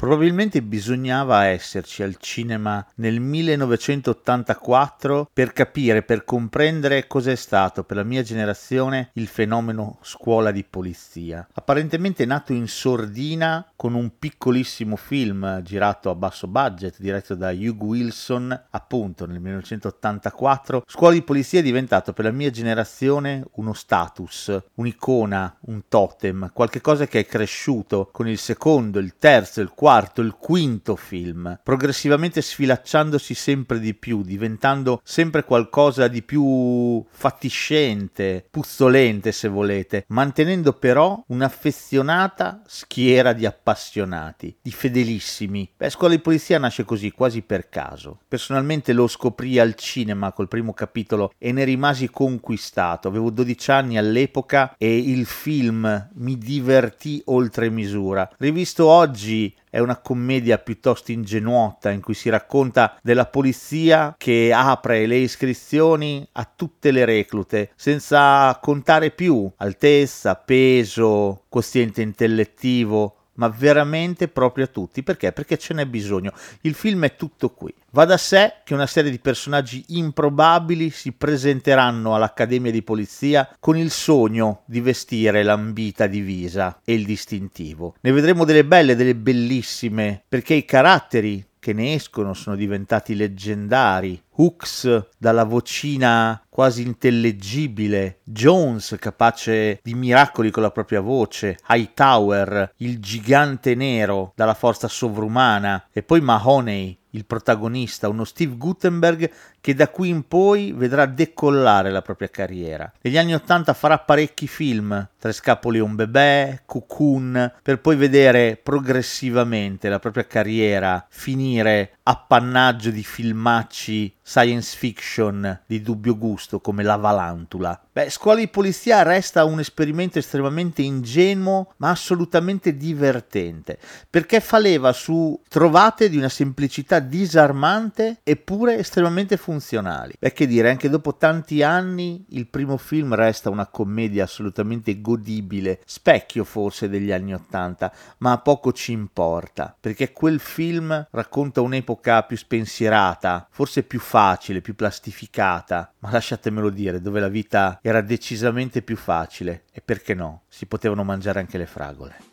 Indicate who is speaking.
Speaker 1: Probabilmente bisognava esserci al cinema nel 1984 per capire, per comprendere cos'è stato per la mia generazione il fenomeno scuola di polizia. Apparentemente nato in sordina con un piccolissimo film girato a basso budget diretto da Hugh Wilson, appunto nel 1984, scuola di polizia è diventato per la mia generazione uno status, un'icona, un totem, qualcosa che è cresciuto con il secondo, il terzo, il quarto quarto, il quinto film, progressivamente sfilacciandosi sempre di più, diventando sempre qualcosa di più fatiscente, puzzolente se volete, mantenendo però un'affezionata schiera di appassionati, di fedelissimi. Beh, Scuola di Polizia nasce così, quasi per caso. Personalmente lo scoprì al cinema col primo capitolo e ne rimasi conquistato. Avevo 12 anni all'epoca e il film mi divertì oltre misura. Rivisto oggi è una commedia piuttosto ingenuota in cui si racconta della polizia che apre le iscrizioni a tutte le reclute senza contare più altezza, peso, quoziente intellettivo, ma veramente proprio a tutti. Perché? Perché ce n'è bisogno. Il film è tutto qui. Va da sé che una serie di personaggi improbabili si presenteranno all'Accademia di Polizia con il sogno di vestire l'ambita divisa e il distintivo. Ne vedremo delle belle, delle bellissime, perché i caratteri che ne escono sono diventati leggendari. Hooks dalla vocina quasi intellegibile, Jones capace di miracoli con la propria voce, Hightower, il gigante nero dalla forza sovrumana. E poi Mahoney il protagonista, uno Steve Gutenberg che da qui in poi vedrà decollare la propria carriera. Negli anni Ottanta farà parecchi film, Tre scapoli e un bebè, Cocoon, per poi vedere progressivamente la propria carriera finire appannaggio di filmacci science fiction di dubbio gusto come La Valantula. Beh, Scuola di Polizia resta un esperimento estremamente ingenuo ma assolutamente divertente perché fa leva su trovate di una semplicità disarmante eppure estremamente funzionali. Beh, che dire, anche dopo tanti anni il primo film resta una commedia assolutamente godibile, specchio forse degli anni Ottanta, ma poco ci importa perché quel film racconta un'epoca un'epoca più spensierata, forse più facile, più plastificata, ma lasciatemelo dire, dove la vita era decisamente più facile e perché no, si potevano mangiare anche le fragole.